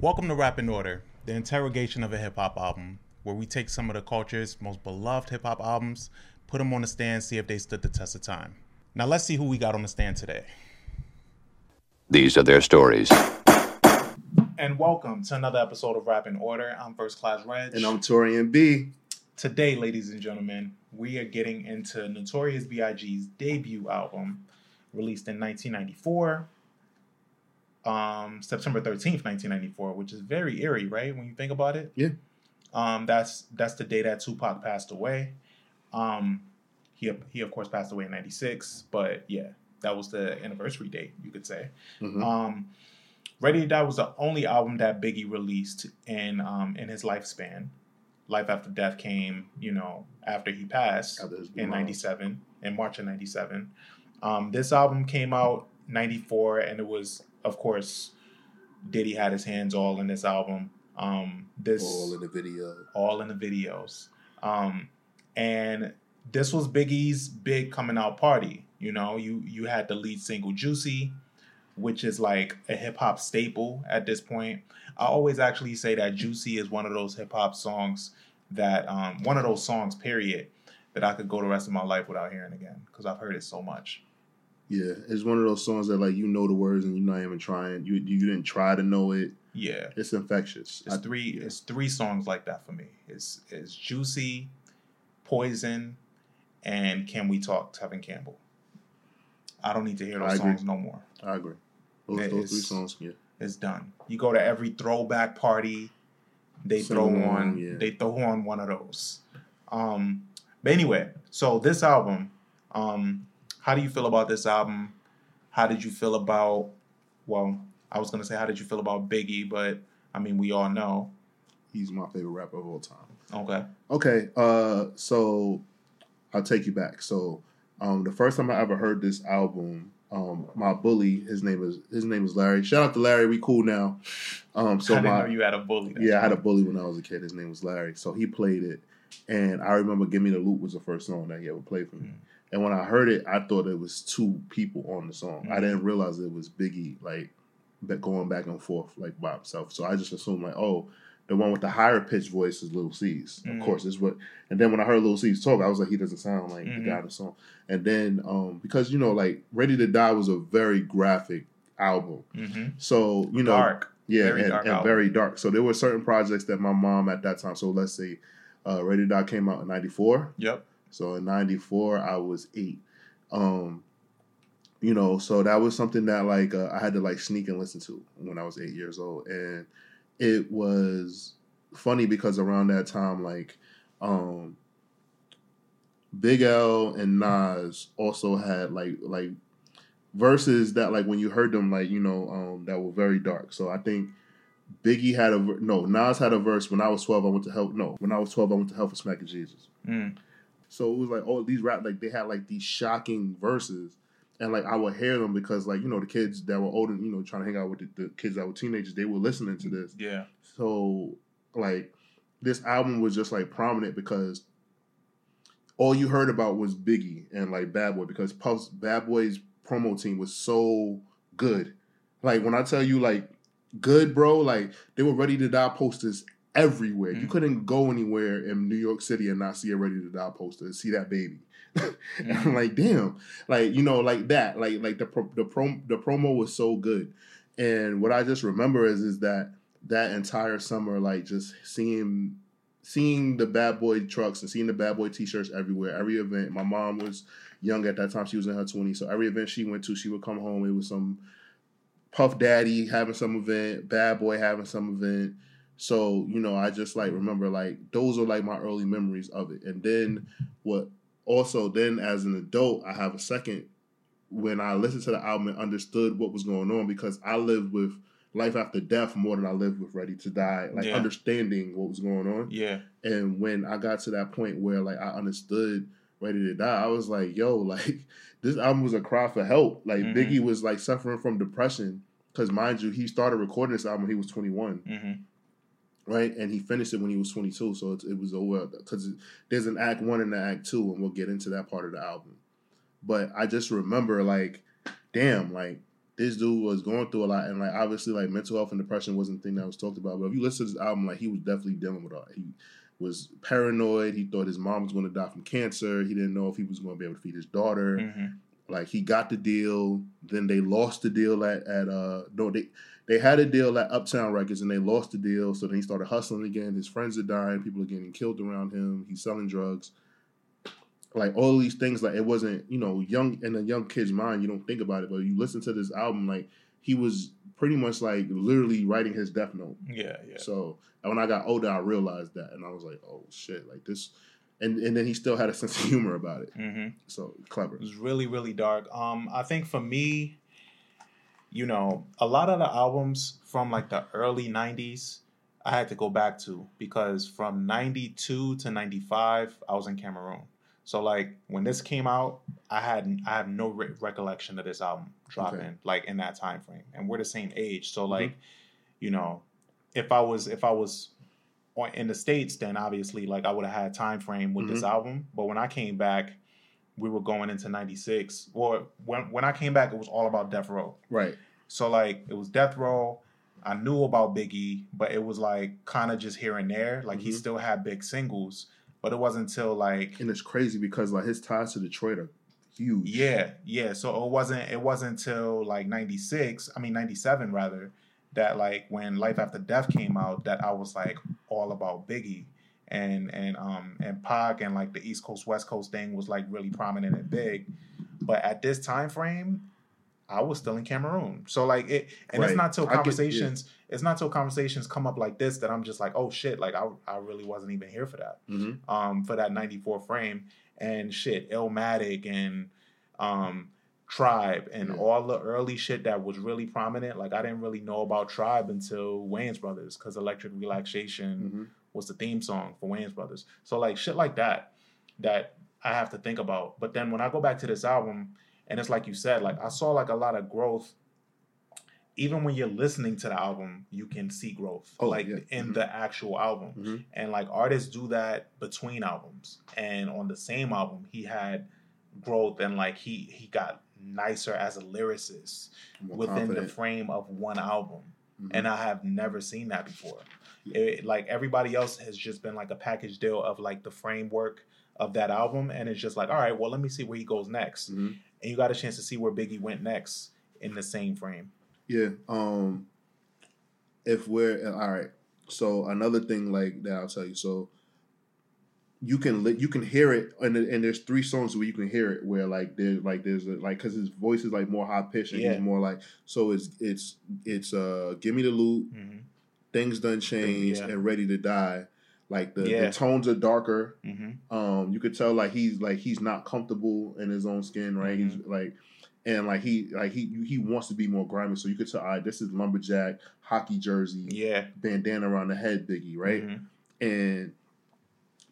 Welcome to Rap in Order, the interrogation of a hip hop album, where we take some of the culture's most beloved hip hop albums, put them on the stand, see if they stood the test of time. Now let's see who we got on the stand today. These are their stories. And welcome to another episode of Rap in Order. I'm First Class Reg. And I'm Torian B. Today, ladies and gentlemen, we are getting into Notorious B.I.G.'s debut album, released in 1994, um, September 13th, 1994, which is very eerie, right? When you think about it. Yeah. Um, that's that's the day that Tupac passed away. Um, he he of course passed away in '96, but yeah, that was the anniversary date, you could say. Mhm. Um, Ready to Die was the only album that Biggie released in um, in his lifespan. Life After Death came, you know, after he passed in '97, in March of '97. Um, this album came out '94, and it was, of course, Diddy had his hands all in this album. Um, this All in the video. all in the videos. Um, and this was Biggie's big coming out party. You know, you you had the lead single "Juicy," which is like a hip hop staple at this point. I always actually say that "Juicy" is one of those hip hop songs that um, one of those songs, period, that I could go the rest of my life without hearing again because I've heard it so much. Yeah, it's one of those songs that like you know the words and you're not even trying. You you didn't try to know it. Yeah, It's infectious. it's I- three. yeah. It's three songs like that for me. It's it's "Juicy," "Poison," and "Can We Talk?" Tevin Campbell. I don't need to hear those songs no more. I agree. Those, It those three songs. Yeah. It's done. You go to every throwback party, they throw on yeah. they throw on one of those. Um, but anyway, so this album, um, how do you feel about this album? How did you feel about? Well, I was gonna say how did you feel about Biggie, but I mean we all know. He's my favorite rapper of all time. Okay. Okay, uh, so I'll take you back. So, um, the first time I ever heard this album, um, my bully, his name is his name is Larry. Shout out to Larry, we cool now. Um, so I didn't my know you had a bully. Yeah, I had a bully when I was a kid. His name was Larry. So he played it, and I remember "Give Me the Loot" was the first song that he ever played for me. Mm. And when I heard it, I thought it was two people on the song. I Mhm. didn't realize it was Biggie, like going back and forth like by himself. So I just assumed like, oh, the one with the higher pitched voice is Little Cease. Mhm. Of course, is what. And then when I heard Little Cease talk, I was like, he doesn't sound like Mhm. the guy in the song. And then um because you know, like Ready to Die was a very graphic album. Mhm. So you know, Dark. yeah, Very and, dark and very dark. So there were certain projects that my mom at that time. So let's say, uh, Ready to Die came out in '94. Yep. So in '94, I was eight. Um, you know, so that was something that like uh, I had to like sneak and listen to when I was eight years old, and it was funny because around that time, like, um, Big L and Nas also had like like verses that like when you heard them like you know um that were very dark. So I think Biggie had a ver- no Nas had a verse when I was twelve. I went to hell. No, when I was twelve, I went to hell for smacking Jesus. Mm. So it was like all these rap like they had like these shocking verses, and like I would hear them because like you know the kids that were older, you know, trying to hang out with the, the kids that were teenagers, they were listening to this. Yeah. So like this album was just like prominent because all you heard about was Biggie and like Bad Boy because Puff's Bad Boy's promo team was so good. Like when I tell you like good, bro, like they were ready to die posters everywhere. You Mm. couldn't go anywhere in New York City and not see a ready to die poster and see that baby. I'm like, damn, like you know, like that, like like the pro, the pro, the promo was so good. And what I just remember is is that that entire summer, like just seeing seeing the bad boy trucks and seeing the bad boy t-shirts everywhere. Every event, my mom was young at that time; she was in her twenties. So every event she went to, she would come home. It was some Puff Daddy having some event, Bad Boy having some event. So you know, I just like remember like those are like my early memories of it. And then what? Also, then as an adult, I have a second when I listened to the album and understood what was going on because I lived with life after death more than I lived with Ready to Die, like Yeah. understanding what was going on. Yeah. And when I got to that point where like I understood Ready to Die, I was like, yo, like this album was a cry for help. Like Mhm. Biggie was like suffering from depression because, mind you, he started recording this album when he was 21, hmm right, and he finished it when he was 22. So it, it was over because there's an act one and an act two, and we'll get into that part of the album. But I just remember like, damn, like this dude was going through a lot, and like obviously like mental health and depression wasn't a thing that was talked about. But if you listen to this album, like he was definitely dealing with all. He was paranoid. He thought his mom was going to die from cancer. He didn't know if he was going to be able to feed his daughter. hmm Like he got the deal, then they lost the deal at at uh no they they had a deal at Uptown Records and they lost the deal. So then he started hustling again. His friends are dying. People are getting killed around him. He's selling drugs. Like all these things, like it wasn't you know young in a young kid's mind. You don't think about it, but you listen to this album, like he was pretty much like literally writing his death note. Yeah, yeah. So and when I got older, I realized that, and I was like, oh shit, like this. And and then he still had a sense of humor about it. hmm So clever. It was really, really dark. Um, I think for me, you know, a lot of the albums from like the early '90s, I had to go back to because from '92 to '95, I was in Cameroon. So like when this came out, I had I have no re- recollection of this album dropping Okay. like in that time frame, and we're the same age. So mm-hmm. like, you know, if I was if I was in the states, then obviously like I would have had time frame with this mm-hmm. album. But when I came back, we were going into '96. Well, when when I came back, it was all about Death Row. Right. So like it was Death Row. I knew about Biggie, but it was like kind of just here and there. Like he Mhm. still had big singles, but it wasn't until like And it's crazy because like his ties to Detroit are huge. yeah, yeah. So it wasn't it wasn't until like '96. I mean '97 rather. That like when Life After Death came out, that I was like all about Biggie and and um and Pac and like the East Coast West Coast thing was like really prominent and big. But at this time frame, I was still in Cameroon. So like it, and it's not till I get- yeah. conversations, it's not till conversations come up like this that I'm just like, oh shit, like I I really wasn't even here for that hmm um, for that 94 frame and shit, Illmatic and um, Tribe and Yeah. all the early shit that was really prominent. Like I didn't really know about Tribe until Wayans Brothers because Electric Relaxation hmm was the theme song for Wayans Brothers. So like shit like that that I have to think about. But then when I go back to this album and it's like you said, like I saw like a lot of growth. Even when you're listening to the album, you can see growth, Oh, like yeah. in Mhm. the actual album hmm and like artists do that between albums and on the same album he had growth and like he he got nicer as a lyricist More within confident. the frame of one album Mhm. and i have never seen that before Yeah. It- like everybody else has just been like a package deal of like the framework of that album and it's just like all right well let me see where he goes next Mhm. and you got a chance to see where biggie went next in the same frame Yeah. Um if we're all right. So another thing like that I'll tell you. So you can li- you can hear it and and there's three songs where you can hear it where like there's like there's a, like because his voice is like more high pitched and Yeah. he's more like so it's it's it's uh give me the loot mm-hmm. things done changed Yeah. and ready to die like the, Yeah. the tones are darker Mm-hmm. um you could tell like he's like he's not comfortable in his own skin right he's Mm-hmm. like and like he like he he wants to be more grimy so you could tell all right this is lumberjack hockey jersey yeah bandana around the head biggie right Mhm. and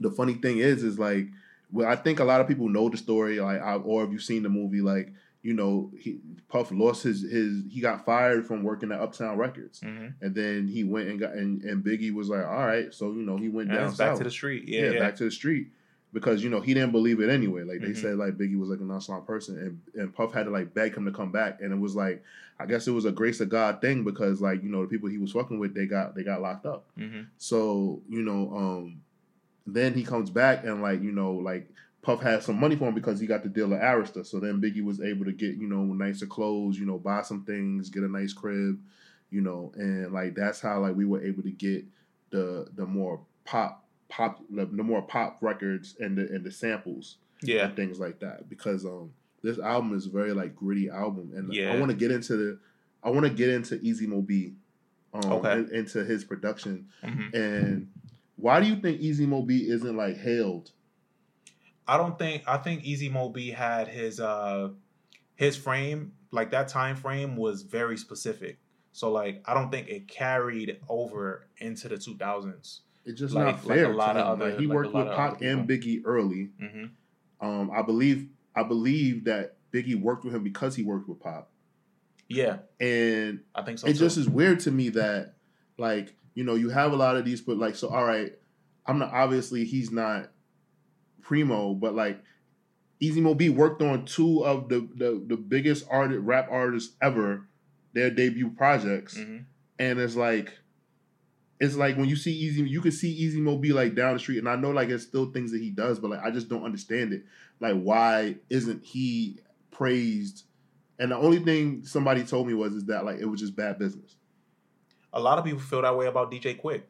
the funny thing is is like well i think a lot of people know the story like I, or have you've seen the movie like you know he puff lost his his he got fired from working at uptown records Mhm. and then he went and got and, and biggie was like all right so you know he went And down it's back south to the street yeah, yeah, yeah. back to the street because you know he didn't believe it anyway. Like they Mhm. said, like Biggie was like a nonchalant person, and and Puff had to like beg him to come back, and it was like I guess it was a grace of God thing because like you know the people he was fucking with they got they got locked up. hmm So you know, um, then he comes back and like you know like Puff had some money for him because he got the deal at Arista. So then Biggie was able to get you know nicer clothes, you know, buy some things, get a nice crib, you know, and like that's how like we were able to get the the more pop pop the, the more pop records and the and the samples yeah and things like that because um this album is a very like gritty album and Yeah. I want to get into the I want to get into Easy Mo Bee um Okay. in- into his production Mhm. and why do you think Easy Mo Bee isn't like hailed I don't think I think Easy Mo Bee had his uh his frame like that time frame was very specific. So like I don't think it carried over into the 2000s. it's just Like- not like fair a lot of other- like he like worked with Pac and Biggie early hmm Um, I believe I believe that Biggie worked with him because he worked with Pop, Yeah, and I think so. it too. just is weird to me that like you know you have a lot of these, but like so all right, I'm not obviously he's not primo, but like Easy Mo Bee worked on two of the the, the biggest art rap artists ever, their debut projects, Mhm. and it's like it's like when you see Easy, you can see Easy Mo Bee like down the street, and I know like it's still things that he does, but like I just don't understand it. Like why isn't he praised? And the only thing somebody told me was is that like it was just bad business. A lot of people feel that way about DJ Quik.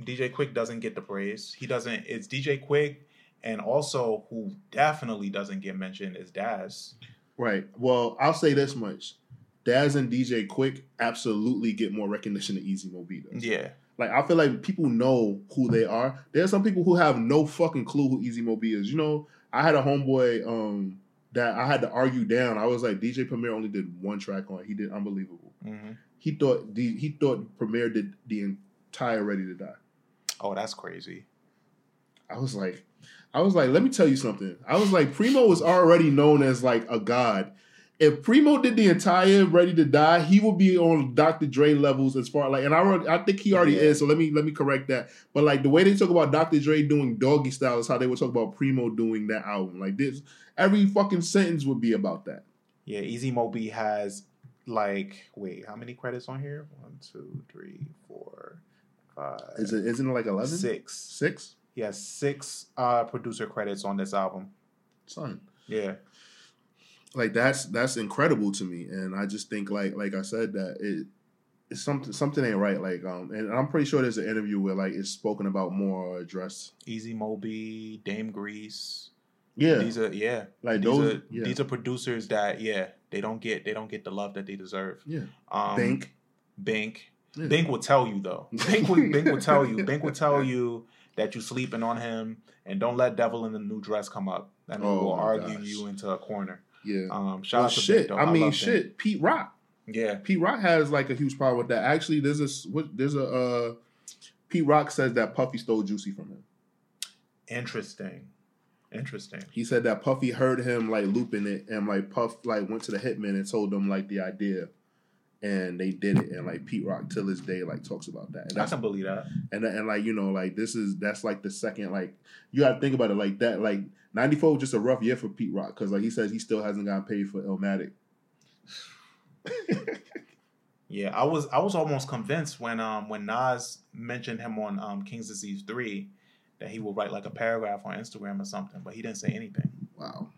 DJ Quik doesn't get the praise. He doesn't. It's DJ Quik, and also who definitely doesn't get mentioned is Daz. Right. Well, I'll say this much: Daz and DJ Quik absolutely get more recognition than Easy Mo Bee does. Yeah, Like I feel like people know who they are. There's some people who have no fucking clue who Easy Mo Bee is. You know, I had a homeboy um that I had to argue down. I was like, DJ Premier only did one track on. He did unbelievable. hmm He thought the he thought Premier did the entire Ready to Die. Oh, that's crazy. I was like, I was like, let me tell you something. I was like, Primo was already known as like a god. If Primo did the entire Ready to Die, he would be on Dr. Dre levels as far like, and I already, I think he already Yeah. is. So let me let me correct that. But like the way they talk about Dr. Dre doing Doggystyle is how they would talk about Primo doing that album. Like this, every fucking sentence would be about that. Yeah, Easy Mo Bee has like wait, how many credits on here? One, two, three, four, five, Is it isn't it like eleven? six. Six? He has six uh, producer credits on this album. Son. Yeah, like that's that's incredible to me and i just think like like i said that it it's something something ain't right like um and i'm pretty sure there's an interview where like it's spoken about more or addressed Easy Mo Bee, Dame Grease. yeah These are yeah, like these those are yeah these are producers that yeah they don't get they don't get the love that they deserve. yeah Um, Bink. Bink, Yeah. Bink will tell you though. Bink will Bink will tell you. Bink will tell you that you're sleeping on him and don't let Devil in the New Dress come up. That Oh will argue gosh. you into a corner. yeah Um, shout well, out to shit Bink though. i mean shit pete rock Yeah, pete rock has like a huge problem with that actually there's a what there's a uh pete rock says that puffy stole juicy from him interesting, interesting. he said that puffy heard him like looping it and like puff like went to the hitman and told them like the idea and they did it and like pete rock till this day like talks about that and I that's can believe that. and and like you know like this is that's like the second like you got to think about it like that like 94 was just a rough year for Pete Rock because like he says he still hasn't gotten paid for Illmatic. Yeah, I was I was almost convinced when um when Nas mentioned him on um King's Disease three that he will write like a paragraph on Instagram or something, but he didn't say anything. wow.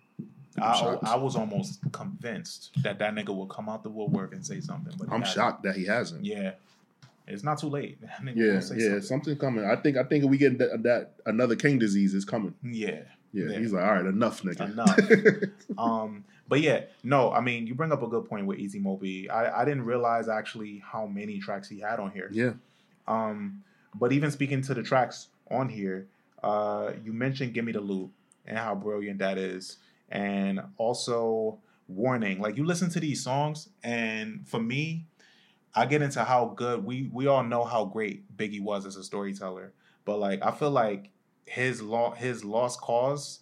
I'm I, was almost convinced that that nigga will come out the woodwork and say something, but I'm shocked that he hasn't. Yeah, it's not too late. Yeah, yeah, something. something coming. I think I think we get that, that another King disease is coming. Yeah, Yeah, Yeah. he's like, all right, enough, nigga. Enough. um, but yeah, no, I mean, you bring up a good point with Easy Mo Bee. I I didn't realize actually how many tracks he had on here. yeah, Um, but even speaking to the tracks on here, uh, you mentioned "Give Me the Loot" and how brilliant that is, and also "Warning." Like you listen to these songs, and for me, I get into how good we we all know how great Biggie was as a storyteller, but like I feel like his law his lost cause.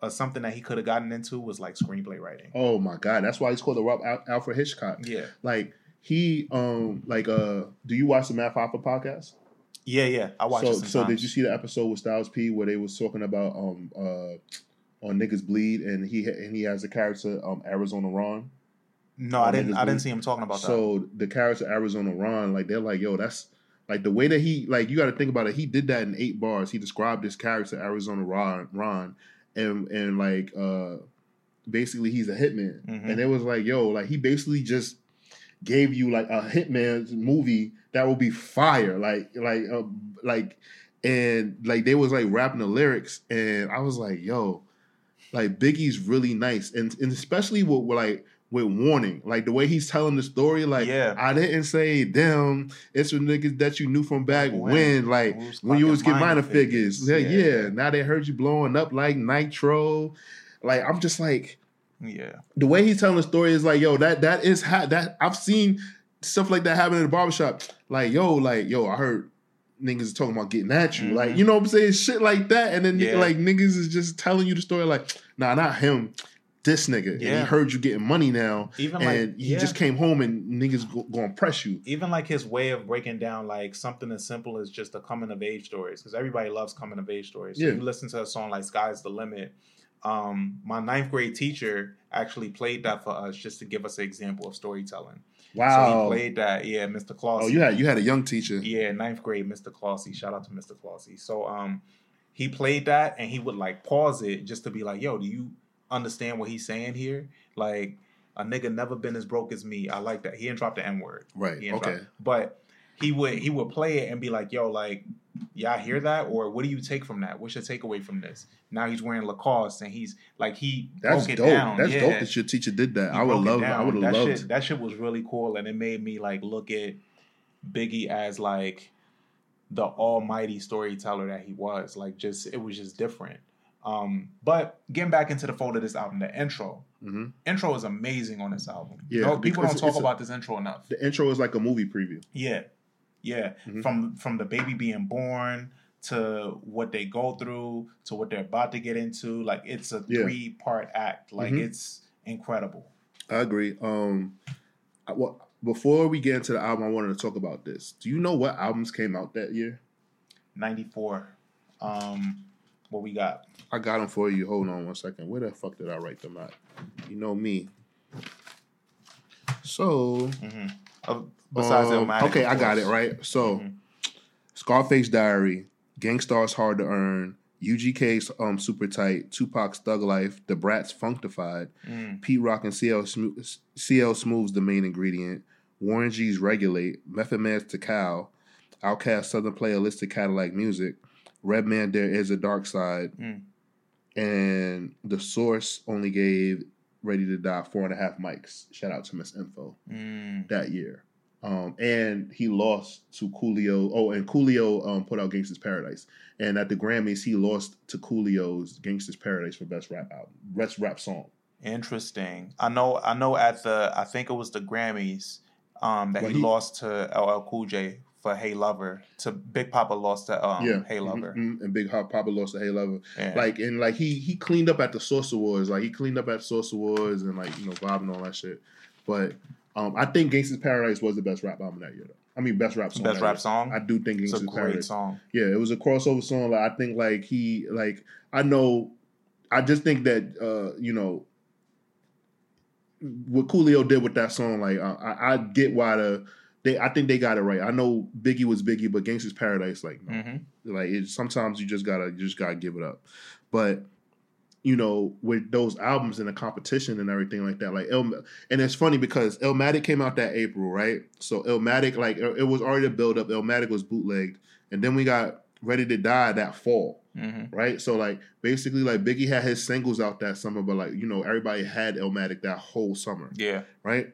Uh, something that he could have gotten into was like screenplay writing. Oh my god, that's why he's called the Rob Al- Alfred Hitchcock. Yeah, Like he, um, like, uh, do you watch the Math Hoffa podcast? Yeah, yeah. I watched so, it. so did you see the episode with Styles P where they was talking about um uh on niggas bleed and he and he has a character um Arizona Ron. No, I didn't. I didn't see him talking about that. So the character Arizona Ron, like they're like, yo, that's like the way that he like you got to think about it. He did that in eight bars. He described this character Arizona Ron, Ron, and and like uh basically he's a hitman, Mhm. and it was like, yo, like he basically just gave you like a hitman movie that will be fire, like like uh, like and like they was like rapping the lyrics, and I was like, yo, like Biggie's really nice, and and especially with, with like with warning, like the way he's telling the story, like Yeah. I didn't say them, it's the niggas that you knew from back When? when, like When you was getting minor minor figures, figures. Yeah, Yeah. yeah. Now they heard you blowing up like Nitro, like I'm just like yeah. the way he's telling the story is like, yo, that that is ha- that I've seen stuff like that happen in the barbershop. Like, yo, like, yo, I heard niggas talking about getting at you. Mhm. Like, you know what I'm saying? Shit like that. And then Yeah. like niggas is just telling you the story like, nah, not him. This nigga. And he heard you getting money now. Even and like he yeah. just came home and niggas go, gonna press you. even like his way of breaking down like something as simple as just a coming of age stories because everybody loves coming of age stories. So Yeah. you listen to a song like "Sky's the Limit." Um, my ninth grade teacher actually played that for us just to give us an example of storytelling. So Wow. he played that, yeah, Mr. Claus. oh, you had you had a young teacher. Yeah, ninth grade, Mr. Clausy. Shout out to Mr. Clausy. So um he played that and he would like pause it just to be like, yo, do you understand what he's saying here? Like a nigga never been as broke as me. I like that. He didn't drop the N-word. Right. Okay. drop- but he would he would play it and be like, yo, like, y'all hear that? Or what do you take from that? What's your takeaway from this? Now he's wearing Lacoste and he's like he That's broke it dope. down. That's yeah. dope that your teacher did that. He I would love I would have that loved Shit, that shit was really cool, and it made me like look at Biggie as like the almighty storyteller that he was. Like, just it was just different. Um, but getting back into the fold of this album, the intro, hmm intro is amazing on this album. Yeah, no, people don't talk a- about this intro enough. The intro is like a movie preview. Yeah, yeah. Mhm. From from the baby being born to what they go through to what they're about to get into, like it's a Yeah. three part act. Like Mhm. it's incredible. I agree. Um, I- well, before we get into the album, I wanted to talk about this. Do you know what albums came out that year? 94. Um, what we got? I got them for you. Hold on one second. Where the fuck did I write them at? You know me. So, Mm-hmm. Uh, besides um, Illmatic, okay, I got it right. So, Mhm. Scarface Diary, Gang Starr's Hard to Earn, UGK's um Super Tight, Tupac's Thug Life, Da Brat's Funkdafied, Mm, Pete Rock and CL Smooth, CL Smooth's the main ingredient. Warren G's Regulate, Method Man's Tical, OutKast Southern Playalistic Cadillac Music, Redman Dare Iz a Darkside, Mm. and The Source only gave Ready to Die four and a half mics. Shout out to Miss Info mm, that year. Um, and he lost to Coolio. Oh, and Coolio um, put out Gangsta's Paradise. And at the Grammys, he lost to Coolio's Gangsta's Paradise for best rap album, best rap song. interesting. I know. I know. At the, I think it was the Grammys, um, that Well, he, he- lost to LL Cool J for "Hey Lover." To Big Poppa lost to um, yeah, "Hey Lover." Mhm, mhm. and Big Poppa lost to Hey Lover. Yeah. Like and like he he cleaned up at the Source Awards. Like he cleaned up at Source Awards and like you know Bob and all that shit. But um, I think Gangsta's Paradise was the best rap album that year. though. I mean, best rap song. best rap year. song. I do think it's a great Paradise. song. Yeah, it was a crossover song. Like I think like he like I know I just think that uh, you know what Coolio did with that song, like I, I I get why the they I think they got it right. I know Biggie was Biggie, but Gangsta's Paradise, like no. hmm like it, sometimes you just gotta you just gotta give it up. But you know, with those albums and the competition and everything like that, like Il, and it's funny because Illmatic came out that April, right? So Illmatic, like it was already a build up. Illmatic was bootlegged, and then we got Ready to Die that fall, hmm right? So like basically, like Biggie had his singles out that summer, but like you know everybody had Illmatic that whole summer, Yeah. right?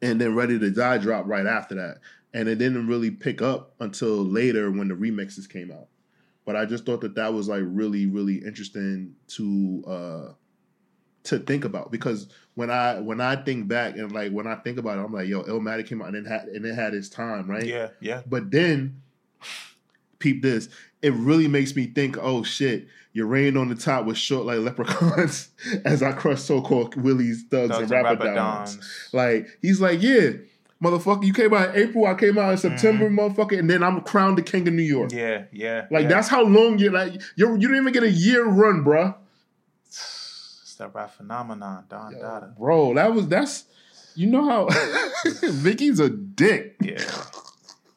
And then Ready to Die dropped right after that. And it didn't really pick up until later when the remixes came out. But I just thought that that was like really, really interesting to uh to think about because when I when I think back and like when I think about it, I'm like, yo, Illmatic came out and it had and it had its time, right? Yeah. Yeah. But then, peep this. It really makes me think, oh shit, you're rain on the top with short like leprechauns as I crush so-called Willie's thugs, Thugs and rapper downs. Like he's like, yeah, motherfucker, you came out in April, I came out in September, mm-hmm. motherfucker, and then I'm crowned the king of New York. Yeah. Yeah. Like yeah. that's how long you're like you're you didn't even get a year run, bruh. It's that rap phenomenon, Don Yo, Dada. Bro, that was that's you know how Vicky's a dick. Yeah.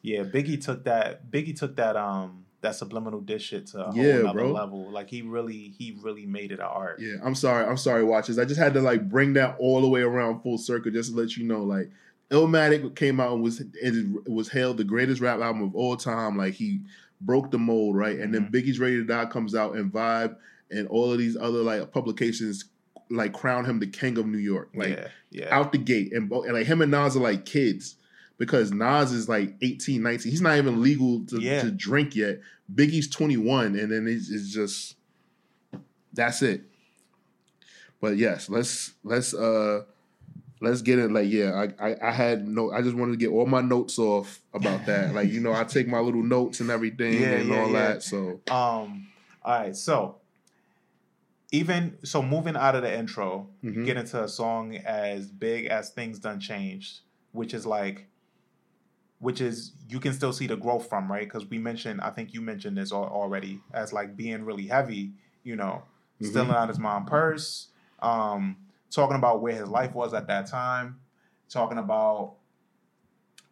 Yeah, Biggie took that Biggie took that um that subliminal dish shit to a whole Yeah, nother bro. level. Like he really he really made it an art. Yeah, I'm sorry. I'm sorry, watchers. I just had to like bring that all the way around full circle just to let you know. Like, Illmatic came out and was it was hailed the greatest rap album of all time. Like he broke the mold, right? And then Biggie's Ready to Die comes out and Vibe and all of these other like publications like crown him the king of New York. Like yeah, yeah. out the gate, and, and like him and Nas are like kids. Because Nas is like 18, 19. He's not even legal to, Yeah. to drink yet. Biggie's 21, and then it's, it's just that's it. But yes, let's let's uh let's get it. Like, yeah, I, I, I had no. I just wanted to get all my notes off about that. like, you know, I take my little notes and everything Yeah, and yeah, all that. So, Um, all right, so even so, moving out of the intro, Mhm. get into a song as big as "Things Done Changed," which is like, which is you can still see the growth from, right? Because we mentioned, I think you mentioned this already as like being really heavy, you know, Mhm. stealing out his mom purse, um, talking about where his life was at that time, talking about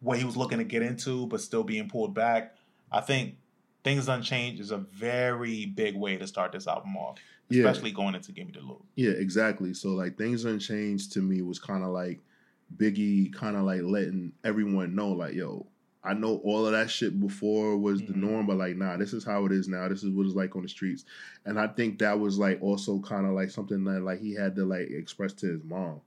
what he was looking to get into, but still being pulled back. I think Things Done Changed is a very big way to start this album off, yeah, especially going into Give Me the Loot. yeah, exactly. So, like, things unchanged to me was kind of like Biggie, kind of like letting everyone know, like, yo. I know all of that shit before was the Mhm. norm, but like, nah, this is how it is now. This is what it's like on the streets, and I think that was like also kind of like something that like he had to like express to his mom.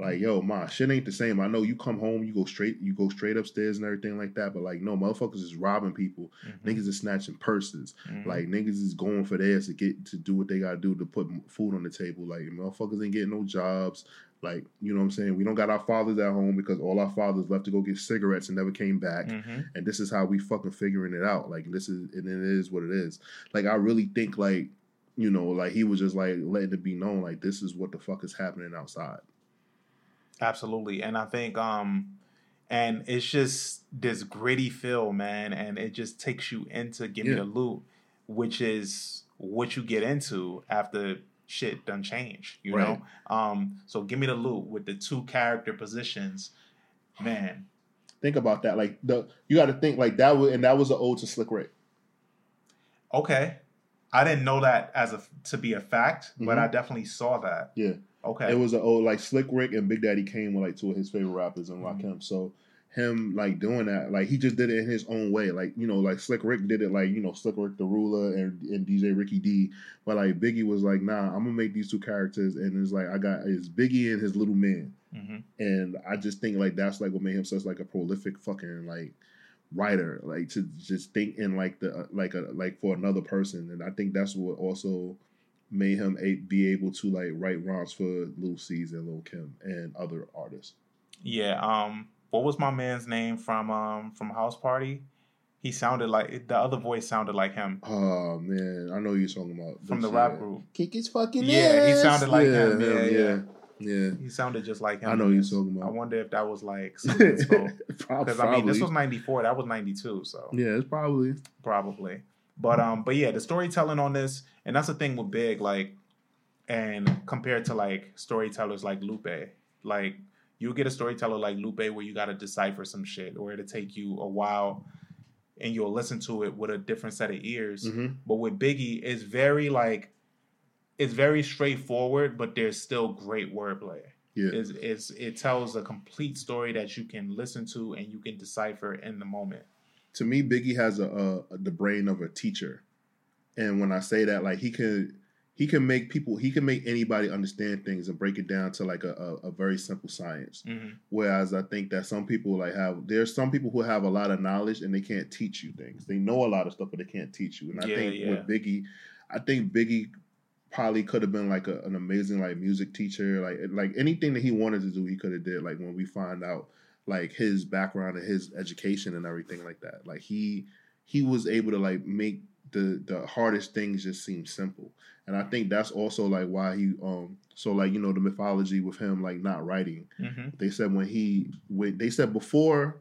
Like, yo, ma, shit ain't the same. I know you come home, you go straight, you go straight upstairs and everything like that. But like, no, motherfuckers is robbing people. Mhm. Niggas is snatching purses. Mhm. Like niggas is going for theirs to get to do what they gotta do to put food on the table. Like motherfuckers ain't getting no jobs. Like you know what I'm saying. We don't got our fathers at home because all our fathers left to go get cigarettes and never came back. Mhm. And this is how we fucking figuring it out. Like this is and it is what it is. Like I really think like you know like he was just like letting it be known like this is what the fuck is happening outside. Absolutely. And I think um and it's just this gritty feel, man, and it just takes you into Give Me Yeah. the Loot, which is what you get into after shit done change, you Right. know? Um so Give Me the Loot with the two character positions, man. Think about that. Like the you got to think like that was and that was an ode to Slick Rick. Okay. I didn't know that as a to be a fact, but Mhm. I definitely saw that. Yeah. Okay. It was an old like Slick Rick and Big Daddy Kane were like two of his favorite rappers and Mm-hmm. Rakim. So him like doing that, like he just did it in his own way. Like you know, like Slick Rick did it like you know Slick Rick the Ruler and, and DJ Ricky D. But like Biggie was like, nah, I'm gonna make these two characters, and it's like I got it's Biggie and his little man, hmm and I just think like that's like what made him such like a prolific fucking like writer, like to just think in like the like a like for another person, and I think that's what also made him a, be able to like write rhymes for Lil Cease and Lil Kim and other artists. Yeah. Um. What was my man's name from um from House Party? He sounded like the other voice sounded like him Oh man, I know you're talking about from the But rap group. Kick his fucking Yeah, he sounded like him. Yeah, yeah, yeah. He sounded just like him. I know you're talking about. I wonder if that was like because I mean this was '94, that was '92, so yeah, it's probably probably. But um, but yeah, the storytelling on this, and that's the thing with Big, like, and compared to like storytellers like Lupe, like you get a storyteller like Lupe where you got to decipher some shit, or it'll take you a while, and you'll listen to it with a different set of ears. Mhm. But with Biggie, it's very like, it's very straightforward, but there's still great wordplay. yeah. It's, it's it tells a complete story that you can listen to and you can decipher in the moment. To me, Biggie has a, a the brain of a teacher, and when I say that, like he can he can make people he can make anybody understand things and break it down to like a, a, a very simple science. hmm Whereas I think that some people like have there's some people who have a lot of knowledge and they can't teach you things. They know a lot of stuff, but they can't teach you. And I Yeah, think yeah. with Biggie, I think Biggie probably could have been like a, an amazing like music teacher. Like like anything that he wanted to do, he could have did. Like when we find out like his background and his education and everything like that. Like he he was able to like make the the hardest things just seem simple. And I think that's also like why he um so like you know the mythology with him like not writing hmm they said when he when they said before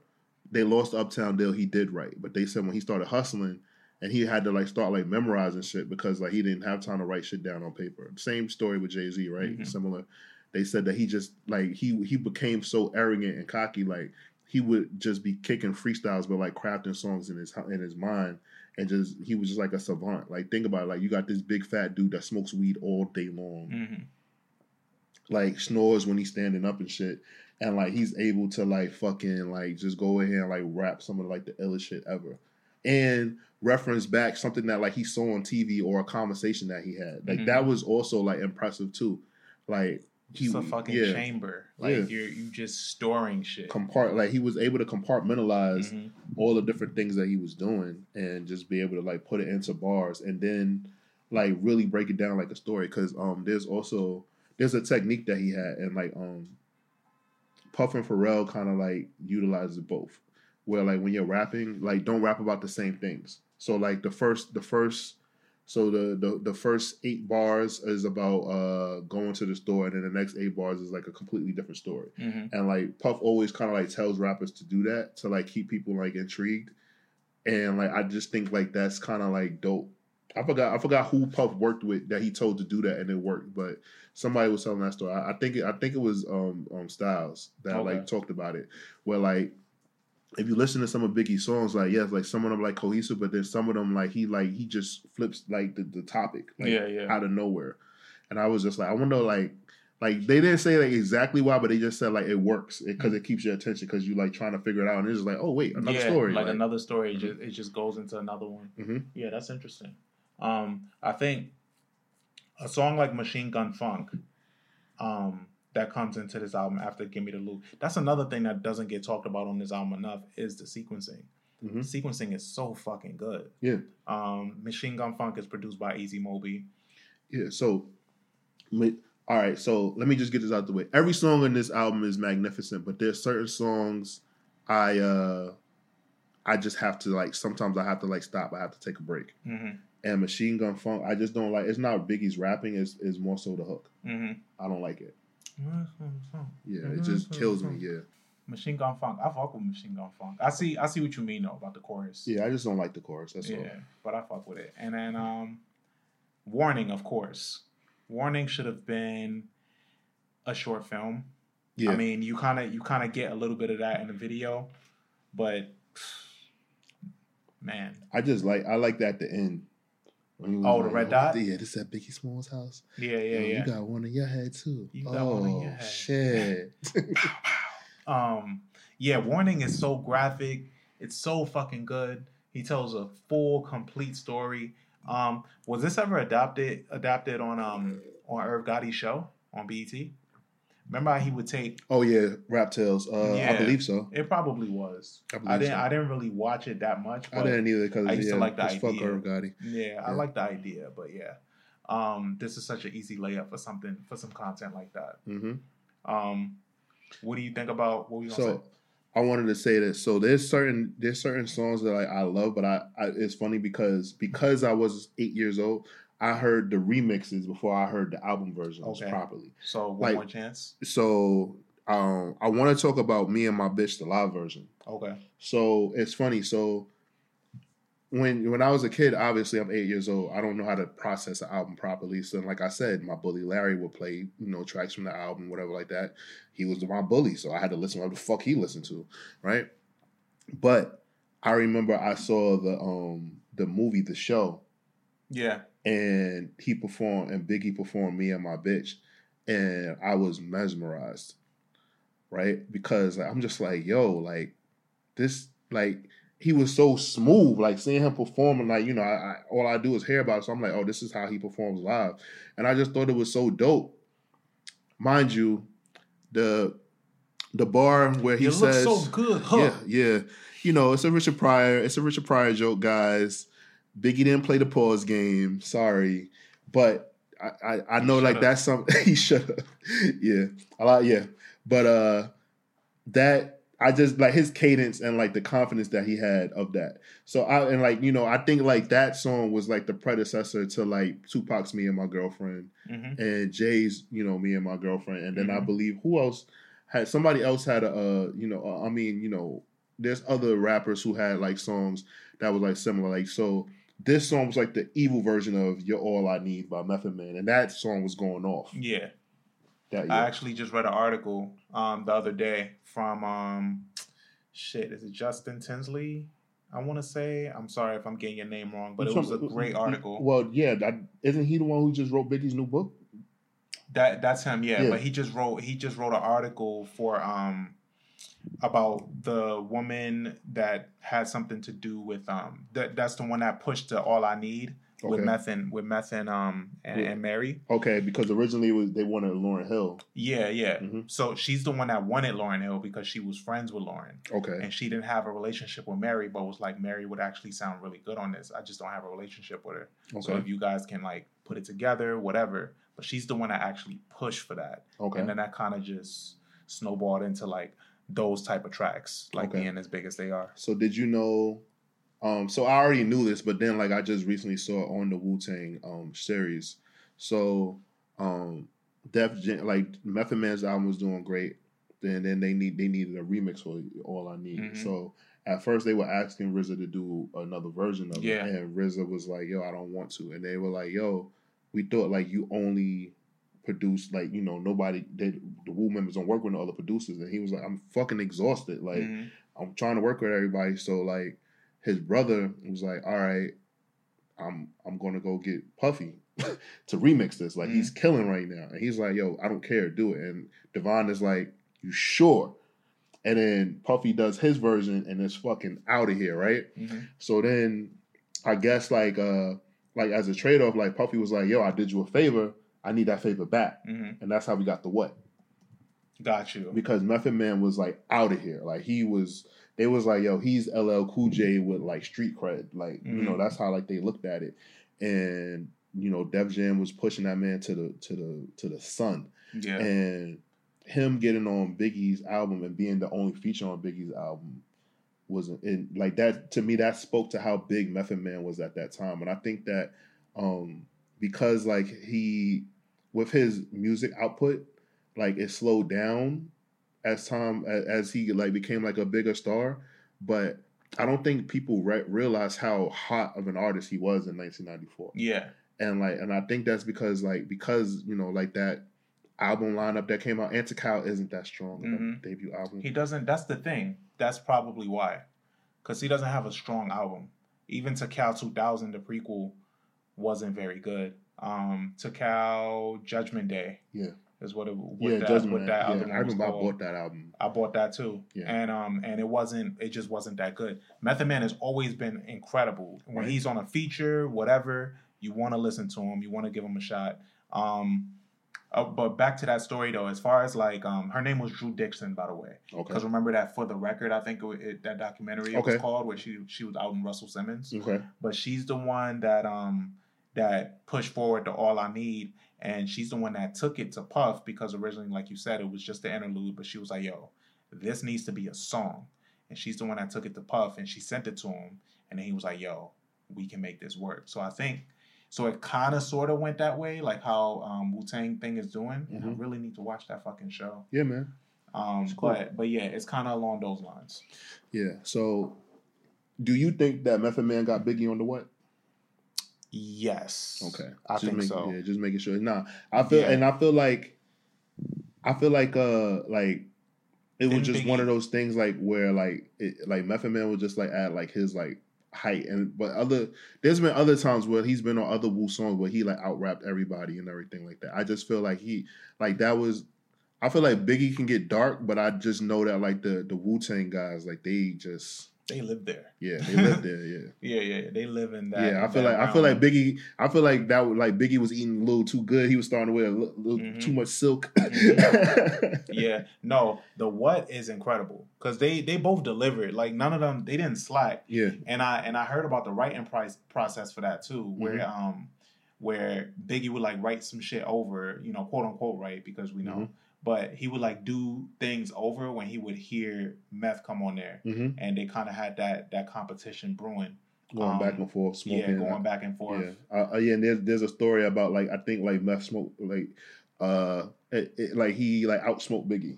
they lost Uptown Deal, he did write, but they said when he started hustling and he had to like start like memorizing shit because like he didn't have time to write shit down on paper. Same story with Jay Z, right? Mhm. Similar. They said that he just like he he became so arrogant and cocky, like he would just be kicking freestyles, but like crafting songs in his in his mind, and just he was just like a savant. Like think about it, like you got this big fat dude that smokes weed all day long hmm like snores when he's standing up and shit. And like he's able to like fucking like just go ahead and like rap some of like the illest shit ever. And reference back something that like he saw on TV or a conversation that he had. Like Mhm. that was also like impressive too. Like he It's a fucking yeah, chamber. Like Yeah. you're you just storing shit. compart like he was able to compartmentalize Mhm. all the different things that he was doing and just be able to like put it into bars and then like really break it down like a story because um there's also there's a technique that he had and like um Puff and Pharrell kind of like utilizes both. Where like when you're rapping, like don't rap about the same things. So like the first the first so the the, the first eight bars is about uh going to the store and then the next eight bars is like a completely different story. hmm And like Puff always kind of like tells rappers to do that to like keep people like intrigued. And like I just think like that's kind of like dope. I forgot I forgot who Puff worked with that he told to do that and it worked, but somebody was telling that story. I, I think it, I think it was um um Styles that Okay. like talked about it. Where like if you listen to some of Biggie's songs, like yes, like some of them like cohesive, but then some of them like he like he just flips like the, the topic like Yeah, yeah. out of nowhere. And I was just like, I wonder like like they didn't say like exactly why, but they just said like it works because it, keeps your attention because you like trying to figure it out, and it's just like, oh wait, another yeah, story. like, like- another story. It just it just goes into another one. Mhm. Yeah, that's interesting. Um, I think a song like Machine Gun Funk, um, that comes into this album after "Give Me the Loot." That's another thing that doesn't get talked about on this album enough is the sequencing. Mhm. Sequencing is so fucking good. Yeah. Um, Machine Gun Funk is produced by Easy Mo Bee. Yeah. So, all right. So let me just get this out the way. Every song on this album is magnificent, but there's certain songs I uh I just have to like. Sometimes I have to like stop. I have to take a break. Mm-hmm. And Machine Gun Funk, I just don't like. It's not Biggie's rapping. It's, it's more so the hook. Mm-hmm. I don't like it. Yeah, it just kills me. Yeah, Machine Gun Funk. I fuck with Machine Gun Funk. I see. I see what you mean though about the chorus. yeah. I just don't like the chorus. That's yeah, all. but I fuck with it. And then um, Warning, of course. Warning should have been a short film. Yeah. I mean, you kind of you kind of get a little bit of that in the video, but man, I just like I like that at the end. When he was Oh, the red dot? Yeah, this is at Biggie Smalls' house. yeah, yeah, Yo, yeah. You got one in your head too. You got oh one in your head. shit. um, yeah, Warning is so graphic. It's so fucking good. He tells a full, complete story. Um, was this ever adapted adapted on um on Irv Gotti's show on BET? Remember how he would take oh yeah, Rap Tales. Uh, I believe so. It probably was. I I, didn't. so. I didn't really watch it that much. I didn't either because I used to yeah, like the 'cause fuck idea. Irv Gotti. yeah, I like the idea. But yeah, um, this is such an easy layup for something for some content like that. hmm Um, what do you think about what we gonna So I wanted to say this. So there's certain there's certain songs that like, I love, but I, I it's funny because because I was eight years old, I heard the remixes before I heard the album versions Okay. properly. say? So one like- more chance. So um, I want to talk about me and my bitch the live version. Okay. So it's funny. So when when I was a kid, obviously I'm eight years old. I don't know how to process an album properly. So like I said, my bully Larry would play you know tracks from the album, whatever like that. He was my bully, so I had to listen to what the fuck he listened to, right? But I remember I saw the um the movie The Show, Yeah. And he performed and Biggie performed me and my bitch, and I was mesmerized, right? Because I'm just like, yo, like this, like he was so smooth, like seeing him performing, like you know, I, I all I do is hear about, it, so I'm like, oh, this is how he performs live, and I just thought it was so dope. Mind you, the the bar where he you says, so good, huh? yeah, yeah. You know, it's a Richard Pryor. It's a Richard Pryor joke, guys. Biggie didn't play the pause game. Sorry, but I I, I know like should've. that's something he should have. yeah, a lot. Yeah, but uh, that I just like his cadence and like the confidence that he had of that. So I and like you know I think like that song was like the predecessor to like Tupac's "Me and My Girlfriend" hmm and Jay's you know "Me and My Girlfriend," and then I Mhm. believe who else had somebody else had a uh, you know uh, I mean you know there's other rappers who had like songs that was like similar like so this song was like the evil version of "You're All I Need" by Method Man, and that song was going off Yeah. that I actually just read an article um the other day from um shit, is it Justin Tinsley? I want to say. I'm sorry if I'm getting your name wrong, but it was a great article. Well, yeah, that, isn't he the one who just wrote Biggie's new book? That that's him, yeah, Yeah. But he just wrote he just wrote an article for um about the woman that had something to do with um that that's the one that pushed to all I need with Okay. meth and with meth and um and, Yeah. and Mary. Okay, because originally it was they wanted Lauryn Hill. Yeah, yeah. Mhm. So she's the one that wanted Lauryn Hill because she was friends with Lauryn. Okay, and she didn't have a relationship with Mary, but was like Mary would actually sound really good on this. I just don't have a relationship with her. Okay. So if you guys can like put it together, whatever. But she's the one that actually pushed for that, okay. and then that kind of just snowballed into like those type of tracks, like Okay. being as big as they are. So did you know? Um, so I already knew this, but then like I just recently saw on the Wu Tang um series. So um, Def Jam, like Method Man's album was doing great. Then then they need they needed a remix for All I Need. Mhm. So at first they were asking RZA to do another version of Yeah. it, and RZA was like, "Yo, I don't want to," and they were like, "Yo, we thought like you only." produced like you know nobody they, the Wu members don't work with no other producers and he was like I'm fucking exhausted like Mhm. I'm trying to work with everybody. So like his brother was like, all right, I'm I'm gonna go get Puffy to remix this. Like he's killing right now. And he's like, yo, I don't care, do it. And Devon is like, you sure? And then Puffy does his version and it's fucking out of here, right? Mhm. So then I guess like uh like as a trade off, like Puffy was like, yo, I did you a favor. I need that favor back. Mhm. And that's how we got the what? Got you. because Method Man was like out of here. Like he was, they was like, yo, he's LL Cool J with like street cred. Like you know, Mhm. that's how like they looked at it. And you know, Def Jam was pushing that man to the to the to the sun. Yeah. And him getting on Biggie's album and being the only feature on Biggie's album was in like that to me that spoke to how big Method Man was at that time. And I think that um because like he with his music output, like it slowed down as time as, he like became like a bigger star, but I don't think people re- realize how hot of an artist he was in 1994 yeah. and like and I think that's because like because you know like that album lineup that came out Antical isn't that strong Mhm. debut album. He doesn't. That's the thing. That's probably why, because he doesn't have a strong album. Even Tical 2000, the prequel wasn't very good. Um, Tical Judgment Day, Yeah. Is what it what yeah, that, Judgment. what that yeah, one I was remember I bought that album. I bought that too, Yeah. and um, and it wasn't. It just wasn't that good. Method Man has always been incredible. When Right. he's on a feature, whatever, you want to listen to him. You want to give him a shot. Um, uh, but back to that story though. As far as like, um, her name was Drew Dixon, by the way. Okay. Because remember that for the record, I think it, it, that documentary it Okay. was called, where she she was out in Russell Simmons. Okay. But she's the one that um that pushed forward the All I Need, and she's the one that took it to Puff because originally, like you said, it was just the interlude. But she was like, "Yo, this needs to be a song," and she's the one that took it to Puff, and she sent it to him, and then he was like, "Yo, we can make this work." So I think. So it kind of sort of went that way, like how um, Wu Tang thing is doing. And I Mhm. really need to watch that fucking show. Yeah, man. Um, cool. but but yeah, it's kind of along those lines. Yeah. So, do you think that Method Man got Biggie on the what? Yes. Okay. I just think make, so. Yeah, just making sure. Nah, I feel Yeah. and I feel like I feel like uh like it was Didn't just one of those things like where like it, like Method Man was just like at like his like height and but other there's been other times where he's been on other Wu songs where he like out rapped everybody and everything like that. I just feel like he like that was I feel like Biggie can get dark, but I just know that like the the Wu Tang guys like they just They live there. yeah they live there yeah. Yeah, yeah, yeah. They live in that. Yeah, I feel like I feel like. Biggie. I feel like that like Biggie was eating a little too good. He was starting to wear a little, little Mhm. too much silk. Yeah, no, the what is incredible because they they both delivered. Like none of them, they didn't slack. yeah, And I and I heard about the writing price process for that too, where Mm-hmm. um where Biggie would like write some shit over, you know, quote unquote, right? Because we know, Mhm. But he would like do things over when he would hear Meth come on there, hmm and they kind of had that that competition brewing. going Um, back and forth, smoking. Yeah, going back and forth. Yeah, uh, uh, yeah. And there's there's a story about like I think like meth smoke like uh it, it, like he like outsmoked Biggie.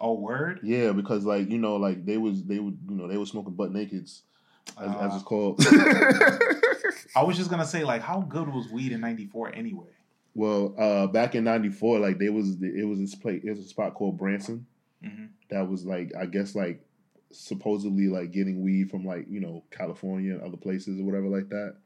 Oh, word. Yeah, because like you know like they was they would you know they were smoking butt nakeds as, as Uh, it's called. I was just gonna say, like, how good was weed in '94 anyway? Well, uh back in '94, like they was it was this place it was a spot called Branson. hmm that was like I guess like supposedly like getting weed from like you know California and other places or whatever like that.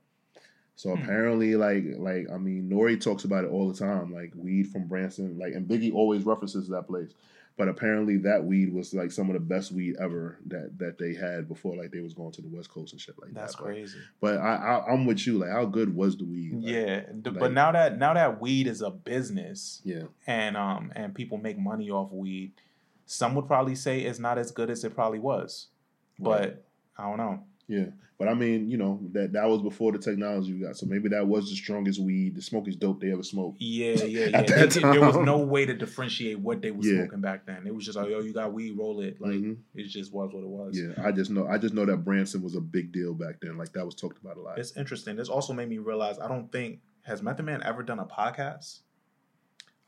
So Hmm. apparently, like like I mean, Nori talks about it all the time, like weed from Branson, like and Biggie always references that place. But apparently, that weed was like some of the best weed ever that that they had before, like they was going to the West Coast and shit like That's that. That's crazy. But I, I I'm with you. Like, how good was the weed? Like, Yeah, d- like- but now that now that weed is a business yeah, and um and people make money off weed, some would probably say it's not as good as it probably was. But Right. I don't know. Yeah, but I mean, you know that that was before the technology we got, so maybe that was the strongest weed, the smokiest dope they ever smoked. Yeah, yeah, yeah. They there was no way to differentiate what they were Yeah. smoking back then. It was just like, yo, you got weed, roll it. Like Mhm. it just was what it was. Yeah, I just know, I just know that Branson was a big deal back then. Like that was talked about a lot. It's interesting. This also made me realize I don't think has Method Man ever done a podcast.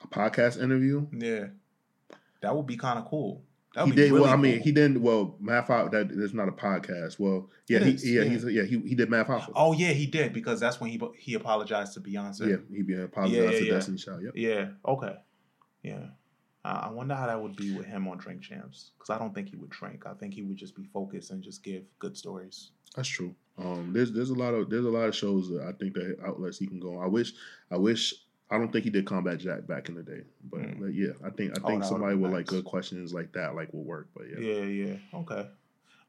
A podcast interview. Yeah, that would be kind of cool. That He did really well. I mean, he didn't. Well, Math out that is not a podcast. Well, yeah, he, yeah, yeah. he's yeah, he he did Math Hoffa. Oh yeah, he did because that's when he he apologized to Beyonce. yeah, he be apologized Yeah, yeah, to yeah. Destiny Child. Yep. Yeah. Okay. Yeah. I I wonder how that would be with him on Drink Champs because I don't think he would drink. I think he would just be focused and just give good stories. That's true. Um, there's there's a lot of there's a lot of shows that I think that outlets he can go on. I wish I wish I don't think he did Combat Jack back in the day, but Mm. like, yeah, I think I Oh, think that somebody with been like good questions like that like will work. But yeah, Yeah, yeah. Okay.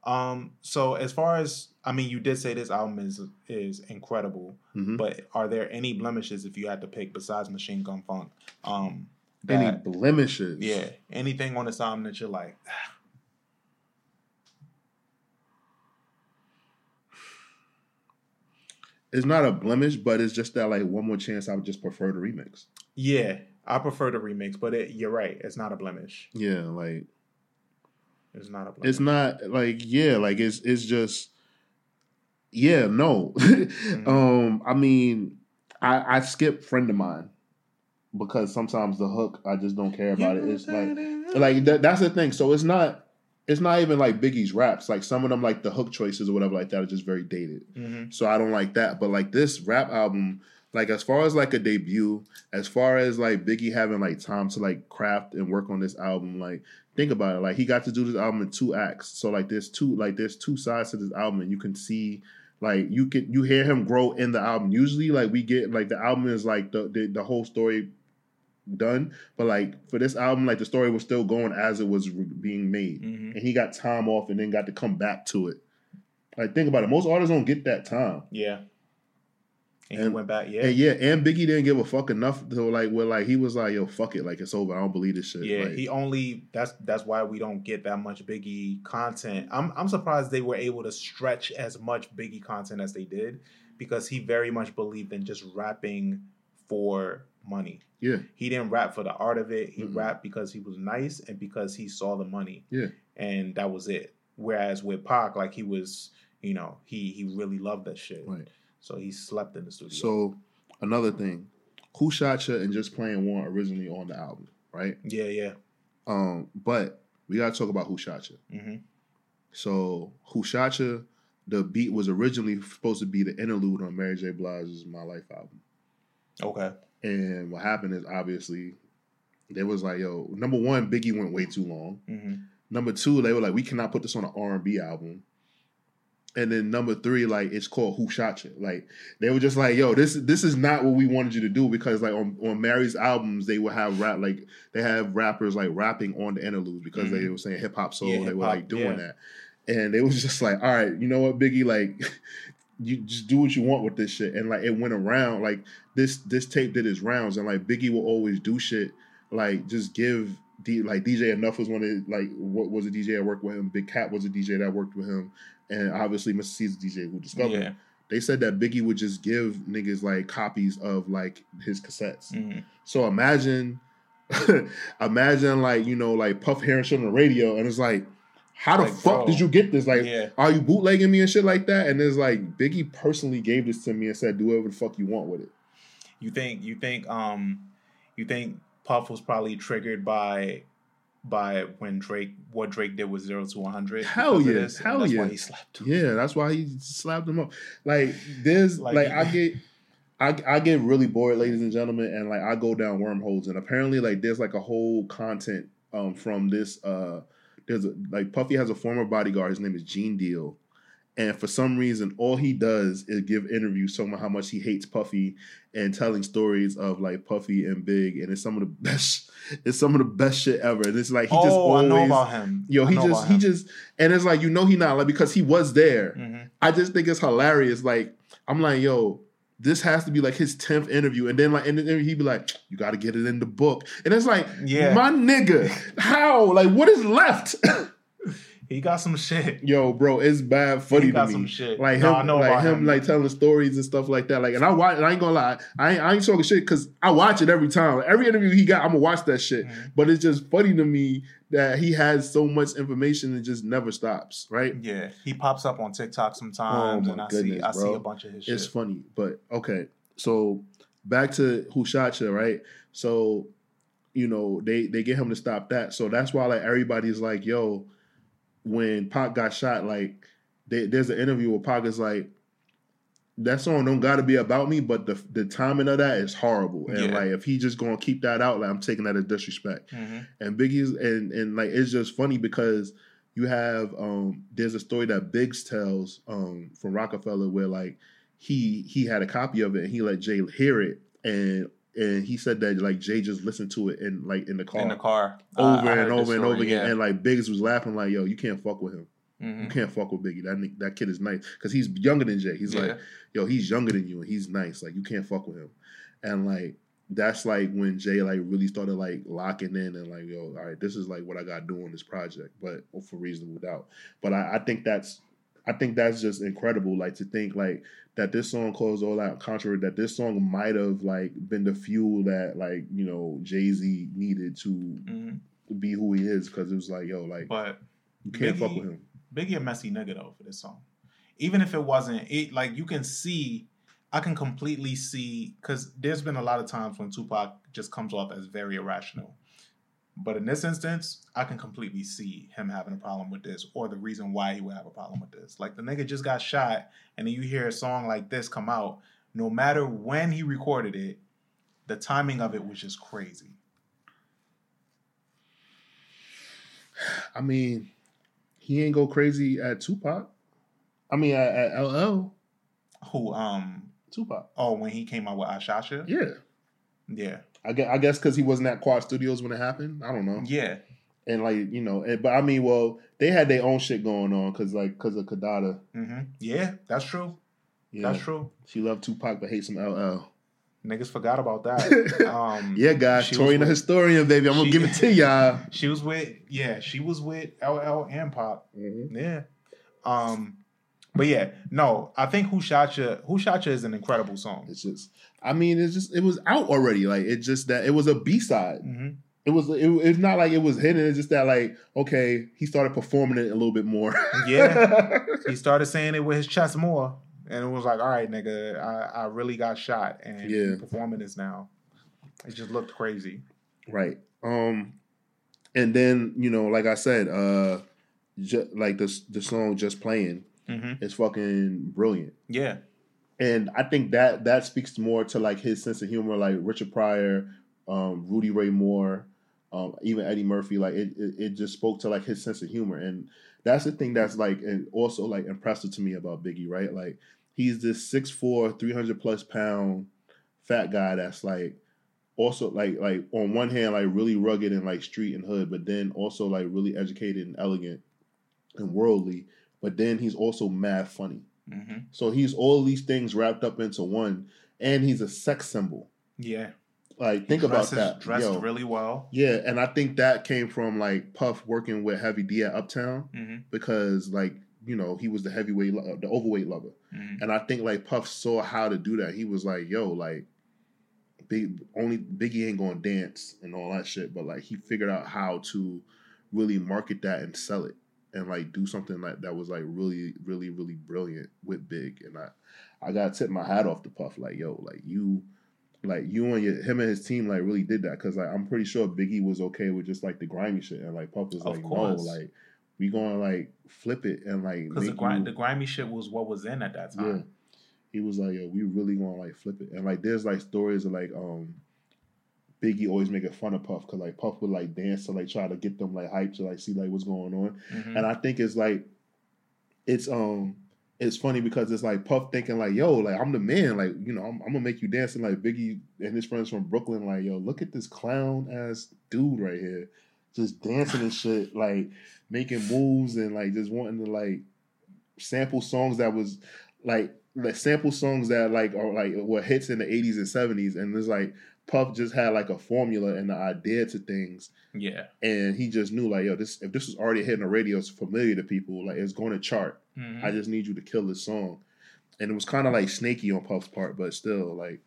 Um. So as far as I mean, you did say this album is is incredible, Mhm. but are there any blemishes if you had to pick besides Machine Gun Funk? Um. any That, blemishes? yeah. Anything on this album that you're like, it's not a blemish, but it's just that like one more chance. I would just prefer the remix. yeah, I prefer the remix, but it, you're right. It's not a blemish. Yeah, like It's not a blemish. it's not like yeah, like it's it's just yeah, no. Mm-hmm. um, I mean, I I skip friend of mine because sometimes the hook I just don't care about it. It's like like that, that's the thing. So it's not it's not even like Biggie's raps. Like some of them, like the hook choices or whatever like that, are just very dated. hmm So I don't like that. But like this rap album, like as far as like a debut, as far as like Biggie having like time to like craft and work on this album, like think about it. Like he got to do this album in two acts. So like there's two like there's two sides to this album, and you can see like you can you hear him grow in the album. Usually like we get like the album is like the the, the whole story done, but like for this album, like the story was still going as it was re- being made, hmm and he got time off and then got to come back to it. Like think about it. Most artists don't get that time. Yeah. And, he And- went back. Yeah. And yeah, and Biggie didn't give a fuck enough to like where like he was like, yo, fuck it, like it's over. I don't believe this shit. Yeah, Like, he only that's that's why we don't get that much Biggie content. I'm I'm surprised they were able to stretch as much Biggie content as they did because he very much believed in just rapping for money. Yeah. He didn't rap for the art of it. He Mm-mm. rapped because he was nice and because he saw the money. Yeah. And that was it. Whereas with Pac, like he was, you know, he he really loved that shit. Right. So he slept in the studio. So another thing, Who Shot Ya and Just Playing One originally on the album, right? yeah, yeah. Um, but we gotta talk about Who Shot Ya. hmm So Who Shot Ya, the beat was originally supposed to be the interlude on Mary J. Blige's My Life album. Okay. And what happened is obviously they was like, yo, number one, Biggie went way too long. hmm Number two, they were like, we cannot put this on an R and B album. And then number three, like it's called Who Shot You. Like they were just like, yo, this this is not what we wanted you to do because like on, on Mary's albums, they would have rap like they have rappers like rapping on the interludes because they Mhm. were saying hip hop soul. Yeah, they were like doing yeah. that. And they was just like, all right, you know what, Biggie, like you just do what you want with this shit. And like it went around, like this this tape did its rounds, and like Biggie will always do shit like just give D, like DJ Enuff was one of like what was a DJ that worked with him. Big Cat was a DJ that worked with him, and obviously Mister Cee's DJ who discovered Yeah. him. They said that Biggie would just give niggas like copies of like his cassettes. hmm So imagine, imagine like you know like Puff hearing shit on the radio, and it's like, how the Like, fuck bro. did you get this? Like, Yeah. are you bootlegging me and shit like that? And it's like Biggie personally gave this to me and said, do whatever the fuck you want with it. You think you think um you think Puff was probably triggered by by when Drake what Drake did was zero to one hundred? Hell yeah. Hell that's yeah. Why he slapped him. Yeah, that's why he slapped him up. Like there's Like, like, I get I I get really bored, ladies and gentlemen, and like I go down wormholes and apparently like there's like a whole content um from this uh there's a, like Puffy has a former bodyguard, his name is Gene Deal. And for some reason, all he does is give interviews talking about how much he hates Puffy and telling stories of like Puffy and Big, and it's some of the best. It's some of the best shit ever. And it's like he just oh, always, I know about him. yo, he just he just, and it's like you know he not like because he was there. Mhm. I just think it's hilarious. Like I'm like, yo, this has to be like his tenth interview, and then like, and then he'd be like, you got to get it in the book, and it's like, Yeah. my nigga, how? Like, what is left? He got some shit. Yo, bro, it's bad funny He to got me. some shit. Like No, him, I know like him, him. like telling stories and stuff like that. Like, and I watch. And I ain't gonna lie, I ain't, I ain't talking shit because I watch it every time. Every interview he got, I'm gonna watch that shit. Mhm. But it's just funny to me that he has so much information and just never stops. Right? Yeah, he pops up on TikTok sometimes, Oh, and I goodness, see I see a bunch of his It's shit. funny, but okay. So back to who shot Who Shot Ya, right? So you know they they get him to stop that. So that's why like everybody's like, yo, when Pac got shot, like they, there's an interview where Pac is like. That song don't gotta be about me, but the the timing of that is horrible. And Yeah. like if he just gonna keep that out, like I'm taking that as disrespect. Mhm. And Biggie's and and like it's just funny because you have um there's a story that Biggs tells um from Rockefeller where like he he had a copy of it and he let Jay hear it and and he said that like Jay just listened to it in like in the car, in the car over heard and over and over story, again yeah. and like Biggs was laughing like yo you can't fuck with him you Mhm. can't fuck with Biggie. That that kid is nice. Because he's younger than Jay. He's Yeah. like yo he's younger than you and he's nice. Like you can't fuck with him. And like that's like when Jay like really started like locking in and like yo all right this is like what I got to do on this project but for reasonable doubt but I, I think that's I think that's just incredible like to think like that this song calls all that contrary that this song might have like been the fuel that like you know Jay Z needed to Mhm. be who he is because it was like yo like But you can't fuck with him Biggie a messy nigga though for this song. Even if it wasn't, it like you can see, I can completely see because there's been a lot of times when Tupac just comes off as very irrational. But in this instance, I can completely see him having a problem with this or the reason why he would have a problem with this. Like the nigga just got shot, and then you hear a song like this come out, no matter when he recorded it, the timing of it was just crazy. I mean, he ain't go crazy at Tupac. I mean, at, at LL, Who, um, Tupac. oh, when he came out with Ashasha? Yeah, Yeah. I guess I guess because he wasn't at Quad Studios when it happened. I don't know. Yeah. And like you know, and, but I mean, well, they had their own shit going on because like because of Kidada. hmm Yeah, that's true. Yeah, That's true. she loved Tupac but hates some LL. Niggas forgot about that. Um, yeah, guys, Tori the historian, baby. I'm gonna give it to y'all. She was with yeah, she was with LL and Pop. Mhm. Yeah. Um, but yeah, no, I think Who Shot Ya, Who Shot Ya is an incredible song. It's just, I mean, it's just it was out already. Like it just that it was a B side. hmm It was it, it's not like it was hidden. It's just that like okay, he started performing it a little bit more. Yeah. He started saying it with his chest more, and it was like, all right, nigga, I, I really got shot, and Yeah. performing this now. It just looked crazy. right. Um, and then you know, like I said, uh, ju- like the the song just playing hmm is fucking brilliant. Yeah. and I think that that speaks more to like his sense of humor, like Richard Pryor, um, Rudy Ray Moore, um, even Eddie Murphy. Like it, it, it just spoke to like his sense of humor, and that's the thing that's like and also like impressive to me about Biggie, right? Like he's this 6'4", 300 plus pound fat guy that's like also like like on one hand like really rugged and like street and hood, but then also like really educated and elegant and worldly. But then he's also mad funny. hmm So he's all these things wrapped up into one, and he's a sex symbol. Yeah. Like think about Dresses- that. Dressed Yo. really well. Yeah, and I think that came from like Puff working with Heavy D at Uptown hmm because like you know he was the heavyweight, lo- the overweight lover, hmm and I think like Puff saw how to do that. He was like, "Yo, like, big only Biggie ain't gonna dance and all that shit," but like he figured out how to really market that and sell it and like do something like that was like really, really, really brilliant with Big. And I, I gotta tip my hat off to Puff. Like, yo, like you, like you and your, him and his team like really did that because like I'm pretty sure Biggie was okay with just like the grimy shit and like Puff was Of like, no, like we gonna like flip it and like Because the, the grimy shit was what was in at that time. yeah. He was like, yo, we really gonna like flip it. And like there's like stories of like um Biggie always making fun of Puff because like Puff would like dance to like try to get them like hyped to like see like what's going on. Mhm. And I think it's like it's um it's funny because it's like Puff thinking like, yo, like I'm the man, like, you know, I'm, I'm gonna make you dance. And like Biggie and his friends from Brooklyn, like, yo, look at this clown ass dude right here. Just dancing and shit, like making moves and like just wanting to like sample songs that was like like sample songs that like are like were hits in the 80s and 70s. And it's like Puff just had like a formula and the idea to things, Yeah. and he just knew like, yo, this if this was already hitting the radio, it's familiar to people, like it's going to chart. Mhm. I just need you to kill this song, and it was kind of like snaky on Puff's part, but still like,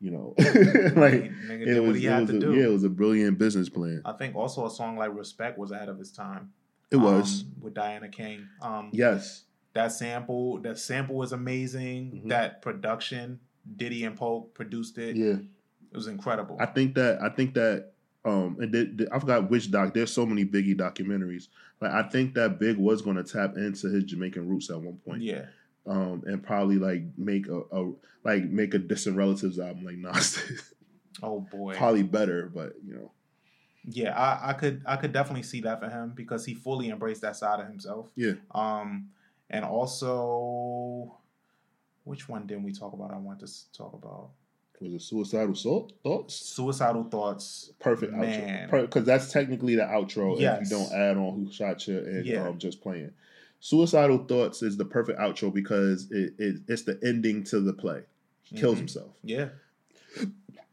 you know, like Nigga it was, he it had was to a, do. yeah, it was a brilliant business plan. I think also a song like Respect was ahead of its time. It was um, with Diana King. Um, yes, that sample, that sample was amazing. Mhm. That production, Diddy and Poke produced it. yeah. It was incredible. I think that I think that um and th- th- I forgot which doc. There's so many Biggie documentaries. Like I think that Big was going to tap into his Jamaican roots at one point. yeah. Um and probably like make a, a like make a distant relatives album like Nas. Oh boy. probably better, but you know. Yeah, I, I could I could definitely see that for him because he fully embraced that side of himself. Yeah. Um, and also, which one didn't we talk about? I want to talk about Was it suicidal Thought- thoughts? suicidal thoughts. Perfect Man. outro. Because that's technically the outro Yes. if you don't add on who shot you and Yeah. um, just playing. Suicidal thoughts is the perfect outro because it, it it's the ending to the play. He kills Mhm. himself. Yeah,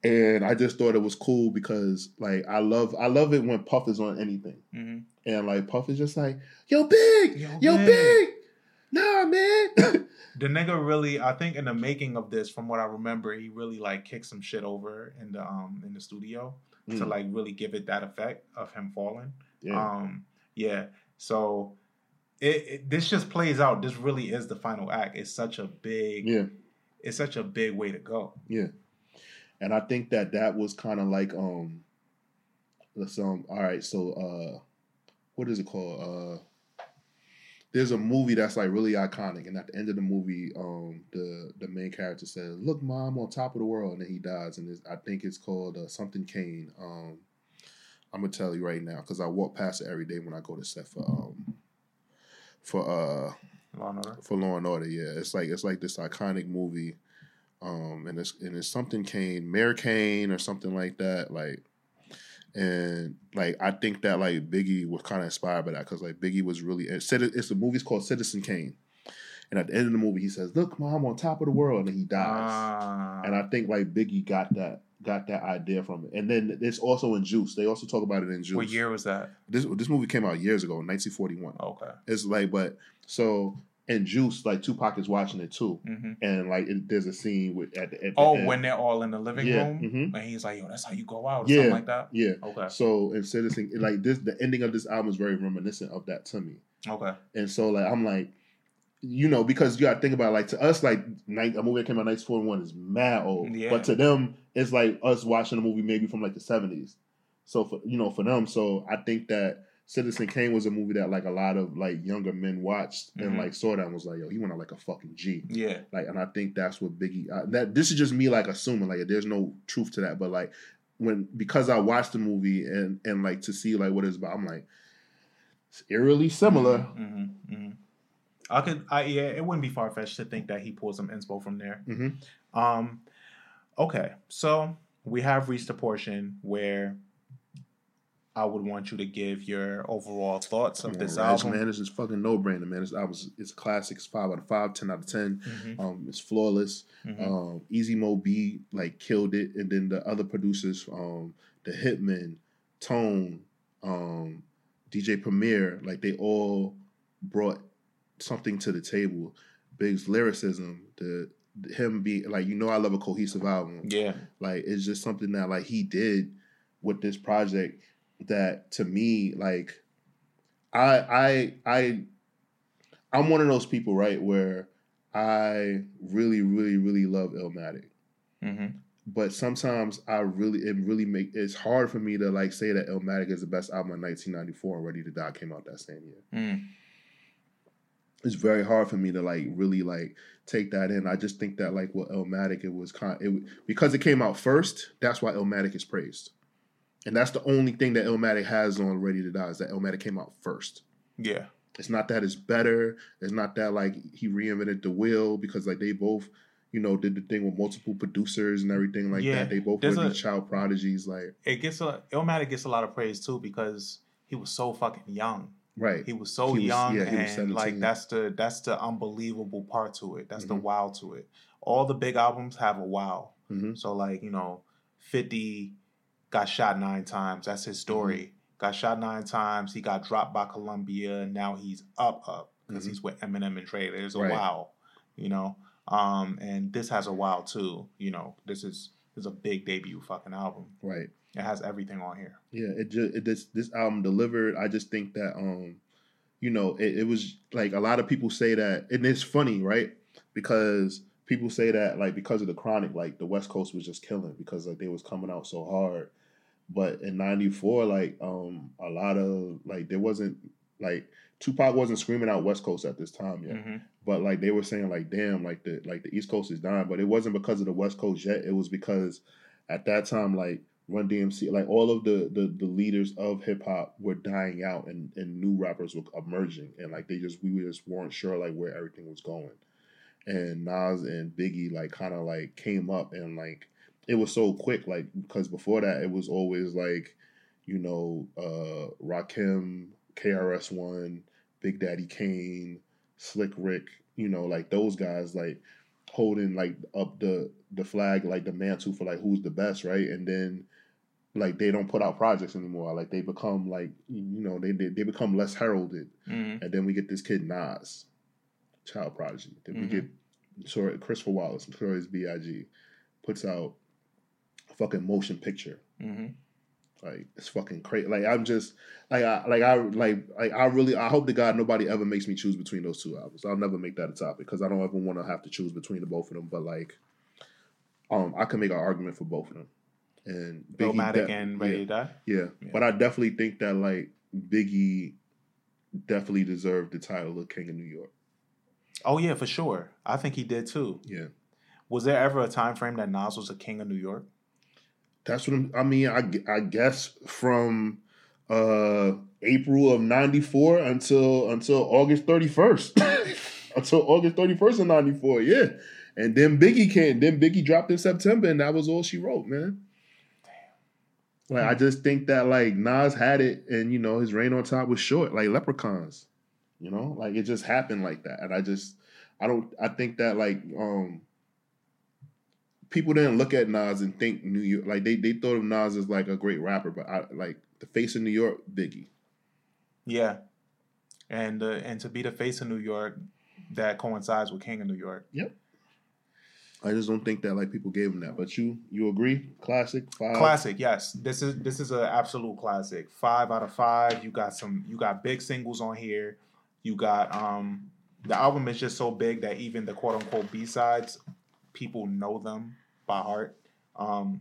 and I just thought it was cool because like I love I love it when Puff is on anything, hmm and like Puff is just like, "Yo, big, Yo, yo, Big." nah, man." the nigga really. I think in the making of this, from what I remember, he really like kicked some shit over in the um in the studio to Mm, like really give it that effect of him falling. yeah, Um, yeah. So it, it this just plays out. This really is the final act. It's such a big. yeah, It's such a big way to go. yeah, and I think that that was kind of like um, song. All right, so uh, what is it called? Uh, there's a movie that's like really iconic, and at the end of the movie, um, the the main character says, "Look, mom, on top of the world," and then he dies, and it's, I think it's called uh, something Kane. Um, I'm gonna tell you right now because I walk past it every day when I go to set for um for uh Law and Order. for Law and Order. Yeah, it's like it's like this iconic movie, um, and it's and it's something Kane, Mayor Kane, or something like that. Like, and like I think that like Biggie was kind of inspired by that because like Biggie was really it said it- it's the movie's called Citizen Kane, and at the end of the movie he says, "Look, mom, I'm on top of the world," and then he dies. Ah, and I think like Biggie got that got that idea from it, and then it's also in Juice. They also talk about it in Juice. what year was that? This this movie came out years ago, 1941. Okay. It's like, but so in Juice, like Tupac is watching it too, hmm and like it, there's a scene with at the, at the Oh, end. when they're all in the living Yeah, room, mhm. and he's like, "Yo, that's how you go out," or Yeah. something like that. yeah. Okay. So in Citizen, like this, the ending of this album is very reminiscent of that to me, Okay. and so like I'm like, you know, because you got to think about like to us like night, a movie that came out in 1941 is mad old, Yeah. but to them it's like us watching a movie maybe from like the 70s. So for you know for them, so I think that Citizen Kane was a movie that like a lot of like younger men watched and Mhm. like saw that and was like, yo, he went out like a fucking G. Yeah. Like, and I think that's what Biggie. Uh, that this is just me like assuming like there's no truth to that, but like when because I watched the movie and and like to see like what it's about, I'm like it's eerily similar. hmm hmm I could. I yeah. It wouldn't be far fetched to think that he pulled some inspo from there. Mhm. Um. Okay. So we have reached a portion where I would want you to give your overall thoughts of this Raj, album. man, this is fucking no brainer, man. This album it's classic. It's five out of five, 10 out of ten. Mhm, Um, it's flawless. mhm. Um, Easy Mo Bee like killed it, and then the other producers, um, the Hitman, Tone, um, DJ Premier, like they all brought something to the table. Big's lyricism, the him being like, you know, I love a cohesive album. yeah. Like it's just something that like he did with this project that to me like I I I I'm one of those people right where I really really really love Illmatic. hmm But sometimes I really it really make it's hard for me to like say that Illmatic is the best album of 1994 and Ready to Die came out that same year. Mm. It's very hard for me to like really like take that in. I just think that like with Illmatic it was kind it because it came out first, that's why Illmatic is praised. And that's the only thing that Illmatic has on Ready to Die is that Illmatic came out first. Yeah. It's not that it's better. It's not that like he reinvented the wheel because like they both, you know, did the thing with multiple producers and everything like Yeah, that. They both there's were a- these child prodigies, like It gets a Illmatic gets a lot of praise too because he was so fucking young. Right. He was so He was- young, yeah, and like that's the that's the unbelievable part to it. That's the Mhm. wow to it. All the big albums have a wow. Mhm. So like you know, 50 got shot nine times. That's his story. Got shot nine times. He got dropped by Columbia. Now he's up, up because Mhm. he's with Eminem and Dre. There's a Right. wow, you know. Um, and this has a wow too. You know, this is is a big debut fucking album. Right. It has everything on here. Yeah, it just it, this this album delivered. I just think that um, you know, it, it was like a lot of people say that, and it's funny, right? Because people say that like because of the chronic, like the West Coast was just killing because like they was coming out so hard. But in '94, like um, a lot of like there wasn't like Tupac wasn't screaming out West Coast at this time yet. Mhm. But like they were saying, like damn, like the like the East Coast is dying. But it wasn't because of the West Coast yet. It was because at that time, like Run DMC, like all of the the, the leaders of hip hop were dying out, and and new rappers were emerging, and like they just we just weren't sure like where everything was going. And Nas and Biggie like kind of like came up, and like it was so quick, like because before that it was always like, you know, uh Rakim, KRS One, Big Daddy Kane, Slick Rick, you know, like those guys like holding like up the the flag, like the mantle for like who's the best, right? And then like they don't put out projects anymore. Like they become like you know they they, they become less heralded. Mhm. And then we get this kid Nas, child prodigy. Then we Mhm. get sorry Christopher Wallace, Notorious B.I.G. puts out a fucking motion picture. Mhm. Like it's fucking crazy. Like I'm just like I like I like like I really I hope to God nobody ever makes me choose between those two albums. I'll never make that a topic because I don't ever want to have to choose between the both of them. But like, um, I can make an argument for both of them. And Biggie Illmatic de- and Ready yeah, to Die. yeah. Yeah. but I definitely think that like Biggie definitely deserved the title of King of New York. Oh yeah, for sure. I think he did too. Yeah, Was there ever a time frame that Nas was a king of New York? That's what I'm, I mean. I I guess from uh April of '94 until until August 31st, until August 31st of '94. Yeah, and then Biggie came. Then Biggie dropped in September, and that was all she wrote, man. Like I just think that like Nas had it, and you know his reign on top was short, like leprechauns. You know, like it just happened like that, and I just I don't I think that like um people didn't look at Nas and think New York like they they thought of Nas as like a great rapper, but I like the face of New York, Biggie. Yeah, and uh, and to be the face of New York, that coincides with King of New York. Yep. I just don't think that like people gave him that. But you you agree? Classic five. Classic, yes. This is this is an absolute classic. Five out of five. You got some. You got big singles on here. You got um. The album is just so big that even the quote unquote B sides, people know them by heart. Um,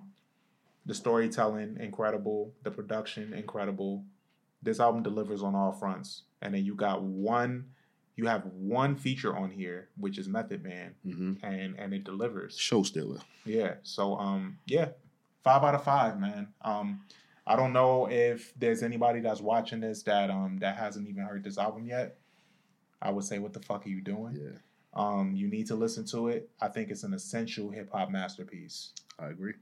the storytelling incredible. The production incredible. This album delivers on all fronts. And then you got one. You have one feature on here, which is Method Man, hmm and and it delivers. Show stealer. Yeah. So um yeah, five out of five, man. Um, I don't know if there's anybody that's watching this that um that hasn't even heard this album yet. I would say, what the fuck are you doing? Yeah, Um, you need to listen to it. I think it's an essential hip hop masterpiece. I agree.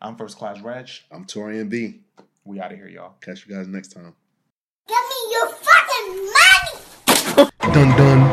I'm First Class Reg. I'm Torian B. We out of here, y'all. Catch you guys next time. Give me your fucking money! Dun dun.